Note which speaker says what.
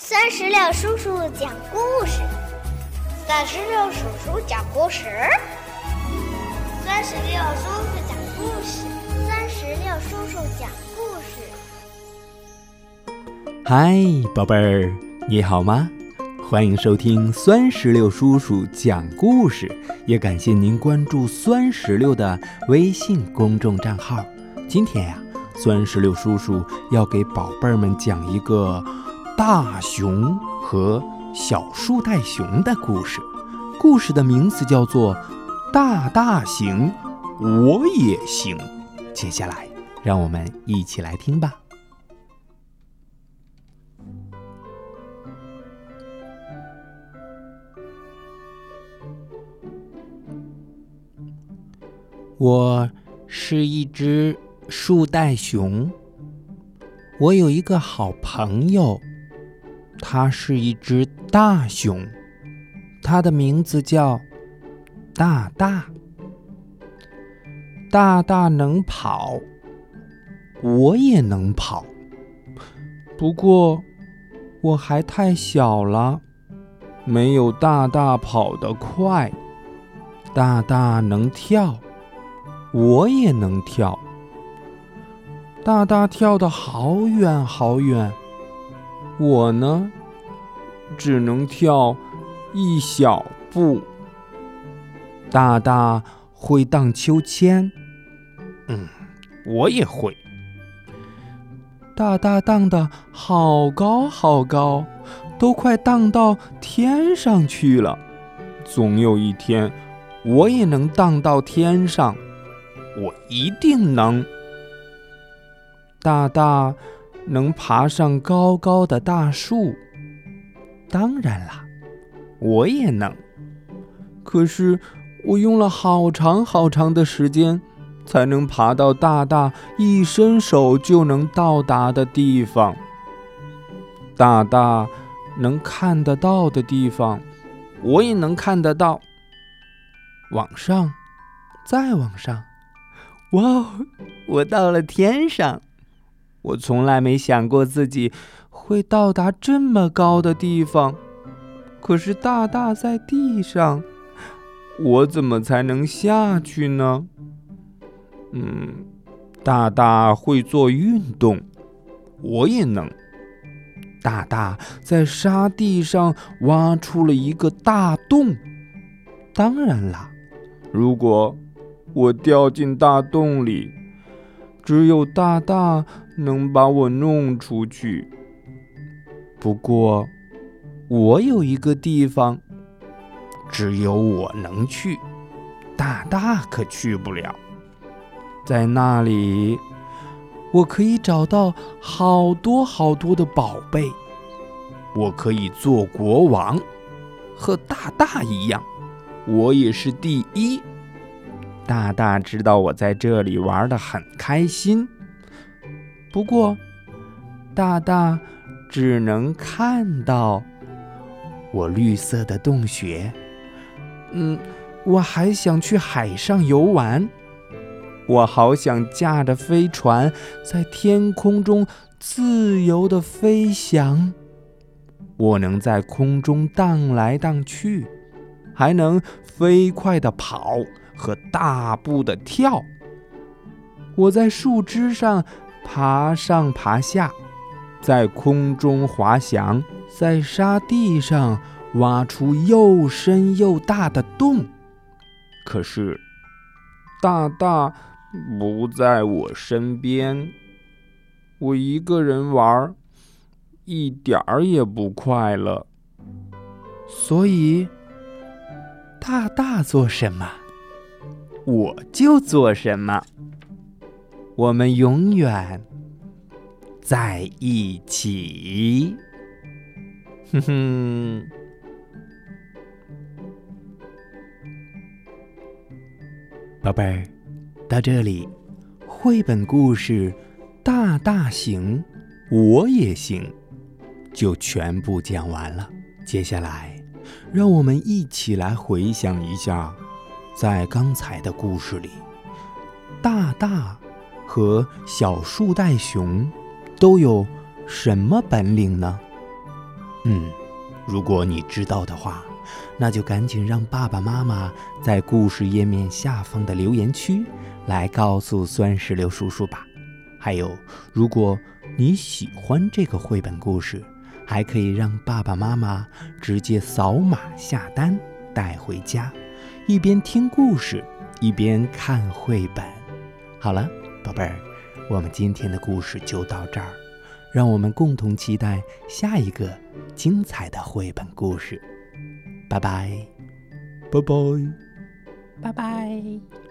Speaker 1: 三十六叔叔讲故事，
Speaker 2: 三十六叔叔讲故事，
Speaker 1: 三十六叔叔讲故事，三十六叔叔讲故
Speaker 3: 事。嗨，宝贝儿，你好吗？欢迎收听酸石榴叔叔讲故事，也感谢您关注酸石榴的微信公众账号。今天呀，酸石榴叔叔要给宝贝儿们讲一个大熊和小树袋熊的故事。故事的名字叫做《大大行，我也行》。接下来，让我们一起来听吧。我是一只树袋熊。我有一个好朋友，它是一只大熊，它的名字叫大大。大大能跑，我也能跑，不过我还太小了，没有大大跑得快。大大能跳。我也能跳，大大跳得好远好远，我呢，只能跳一小步。大大会荡秋千，嗯，我也会。大大荡的好高好高，都快荡到天上去了。总有一天，我也能荡到天上。我一定能。大大能爬上高高的大树，当然啦，我也能。可是我用了好长好长的时间，才能爬到大大一伸手就能到达的地方。大大能看得到的地方，我也能看得到。往上，再往上。哇！我到了天上，我从来没想过自己会到达这么高的地方。可是大大在地上，我怎么才能下去呢？嗯，大大会做运动，我也能。大大在沙地上挖出了一个大洞，当然啦，如果。我掉进大洞里，只有大大能把我弄出去。不过，我有一个地方，只有我能去，大大可去不了。在那里，我可以找到好多好多的宝贝，我可以做国王，和大大一样，我也是第一。大大知道我在这里玩的很开心，不过大大只能看到我绿色的洞穴。嗯，我还想去海上游玩，我好想驾着飞船在天空中自由的飞翔。我能在空中荡来荡去，还能飞快的跑。和大步的跳，我在树枝上爬上爬下，在空中滑翔，在沙地上挖出又深又大的洞。可是，大大不在我身边，我一个人玩，一点儿也不快乐。所以，大大做什么？我就做什么，我们永远在一起。哼哼，宝贝儿，到这里，绘本故事《大大行，我也行》就全部讲完了。接下来，让我们一起来回想一下。在刚才的故事里，大大和小树袋熊都有什么本领呢？嗯，如果你知道的话，那就赶紧让爸爸妈妈在故事页面下方的留言区来告诉酸石榴叔叔吧。还有，如果你喜欢这个绘本故事，还可以让爸爸妈妈直接扫码下单带回家，一边听故事一边看绘本。好了，宝贝儿，我们今天的故事就到这儿，让我们共同期待下一个精彩的绘本故事。拜拜，拜拜，拜拜。